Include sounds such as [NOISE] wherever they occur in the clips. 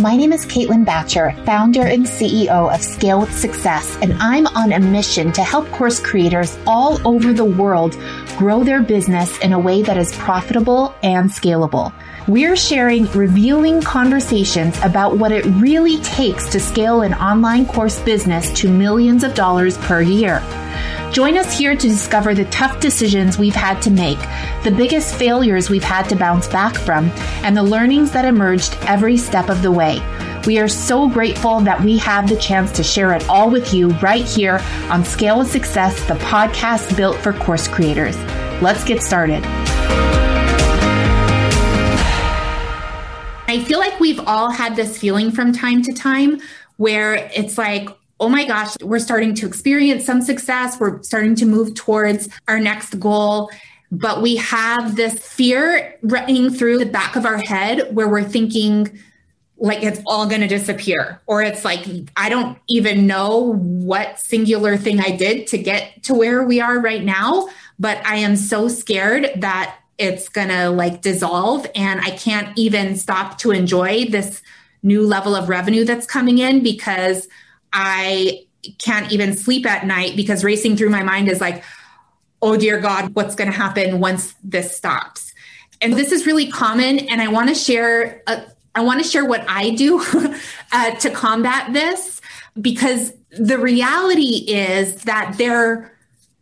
My name is Caitlin Bacher, founder and CEO of Scale with Success, and I'm on a mission to help course creators all over the world grow their business in a way that is profitable and scalable. We're sharing revealing conversations about what it really takes to scale an online course business to millions of dollars per year. Join us here to discover the tough decisions we've had to make, the biggest failures we've had to bounce back from, and the learnings that emerged every step of the way. We are so grateful that we have the chance to share it all with you right here on Scale with Success, the podcast built for course creators. Let's get started. I feel like we've all had this feeling from time to time where it's like, oh my gosh, we're starting to experience some success. We're starting to move towards our next goal. But we have this fear running through the back of our head where we're thinking, like it's all going to disappear or it's like i don't even know what singular thing i did to get to where we are right now but i am so scared that it's going to like dissolve and i can't even stop to enjoy this new level of revenue that's coming in because I can't even sleep at night because racing through my mind is like, oh dear God, what's going to happen once this stops? And this is really common. And I want to share, uh, I want to share what I do [LAUGHS] uh, to combat this because the reality is that there,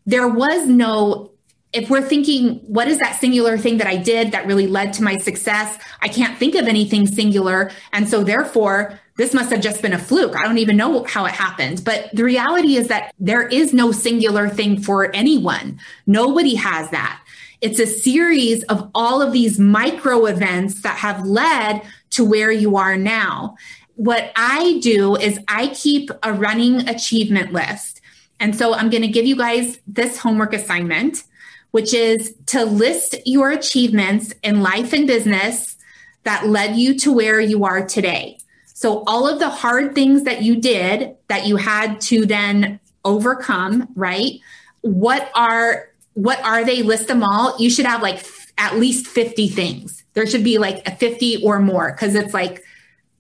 there was no if we're thinking, what is that singular thing that I did that really led to my success? I can't think of anything singular. And so therefore, this must have just been a fluke. I don't even know how it happened. But the reality is that there is no singular thing for anyone. Nobody has that. It's a series of all of these micro events that have led to where you are now. What I do is I keep a running achievement list. And so I'm going to give you guys this homework assignment, which is to list your achievements in life and business that led you to where you are today. So all of the hard things that you did that you had to then overcome, right? What are what are they? List them all. You should have like at least 50 things. There should be like a 50 or more because it's like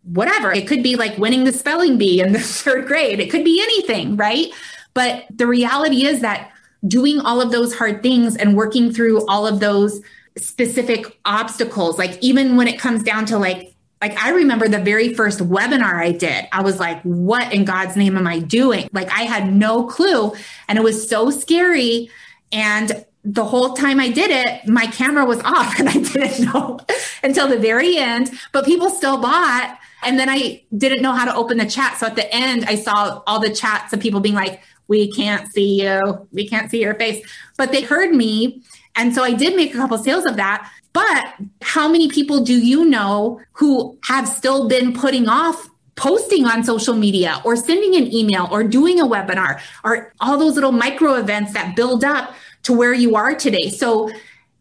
whatever. It could be like winning the spelling bee in the [LAUGHS] third grade. It could be anything, right? But the reality is that doing all of those hard things and working through all of those specific obstacles, like even when it comes down to like like I remember the very first webinar I did. I was like, what in God's name am I doing? Like I had no clue and it was so scary and the whole time I did it, my camera was [LAUGHS] off and I didn't know [LAUGHS] until the very end, but people still bought. And then I didn't know how to open the chat. So at the end, I saw all the chats of people being like, we can't see you. We can't see your face. But they heard me. And so I did make a couple sales of that. But how many people do you know who have still been putting off posting on social media or sending an email or doing a webinar or all those little micro events that build up to where you are today? So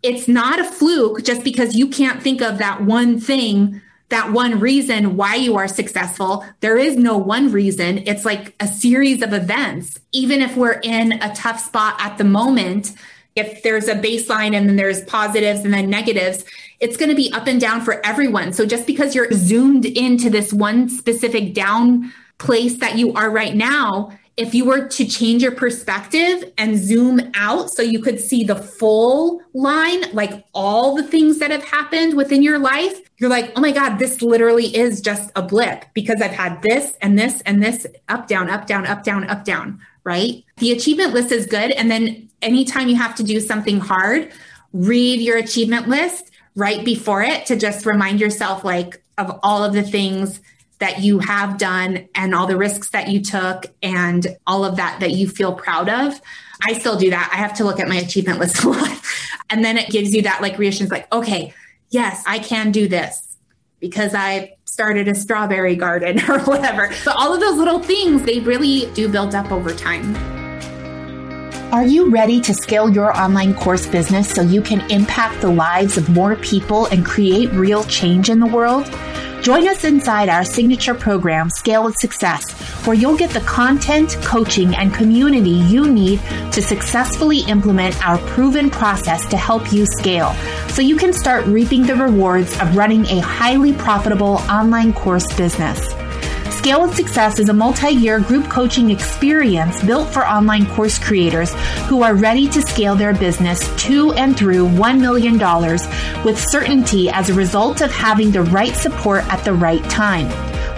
it's not a fluke just because you can't think of that one thing that one reason why you are successful. There is no one reason. It's like a series of events. Even if we're in a tough spot at the moment, if there's a baseline and then there's positives and then negatives, it's going to be up and down for everyone. So just because you're zoomed into this one specific down place that you are right now, if you were to change your perspective and zoom out so you could see the full line, like all the things that have happened within your life, you're like, oh my God, this literally is just a blip because I've had this and this and this up, down, up, down, up, down, up, down, right? The achievement list is good. And then anytime you have to do something hard, read your achievement list right before it to just remind yourself like of all of the things that you have done and all the risks that you took and all of that that you feel proud of. I still do that. I have to look at my achievement list [LAUGHS] a lot. And then it gives you that like reassurance like, okay, yes, I can do this because I started a strawberry garden [LAUGHS] or whatever. So all of those little things, they really do build up over time. Are you ready to scale your online course business so you can impact the lives of more people and create real change in the world? Join us inside our signature program, Scale with Success, where you'll get the content, coaching, and community you need to successfully implement our proven process to help you scale so you can start reaping the rewards of running a highly profitable online course business. Scale with Success is a multi year group coaching experience built for online course creators who are ready to scale their business to and through $1 million with certainty as a result of having the right support at the right time.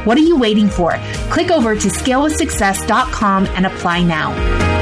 What are you waiting for? Click over to scalewithsuccess.com and apply now.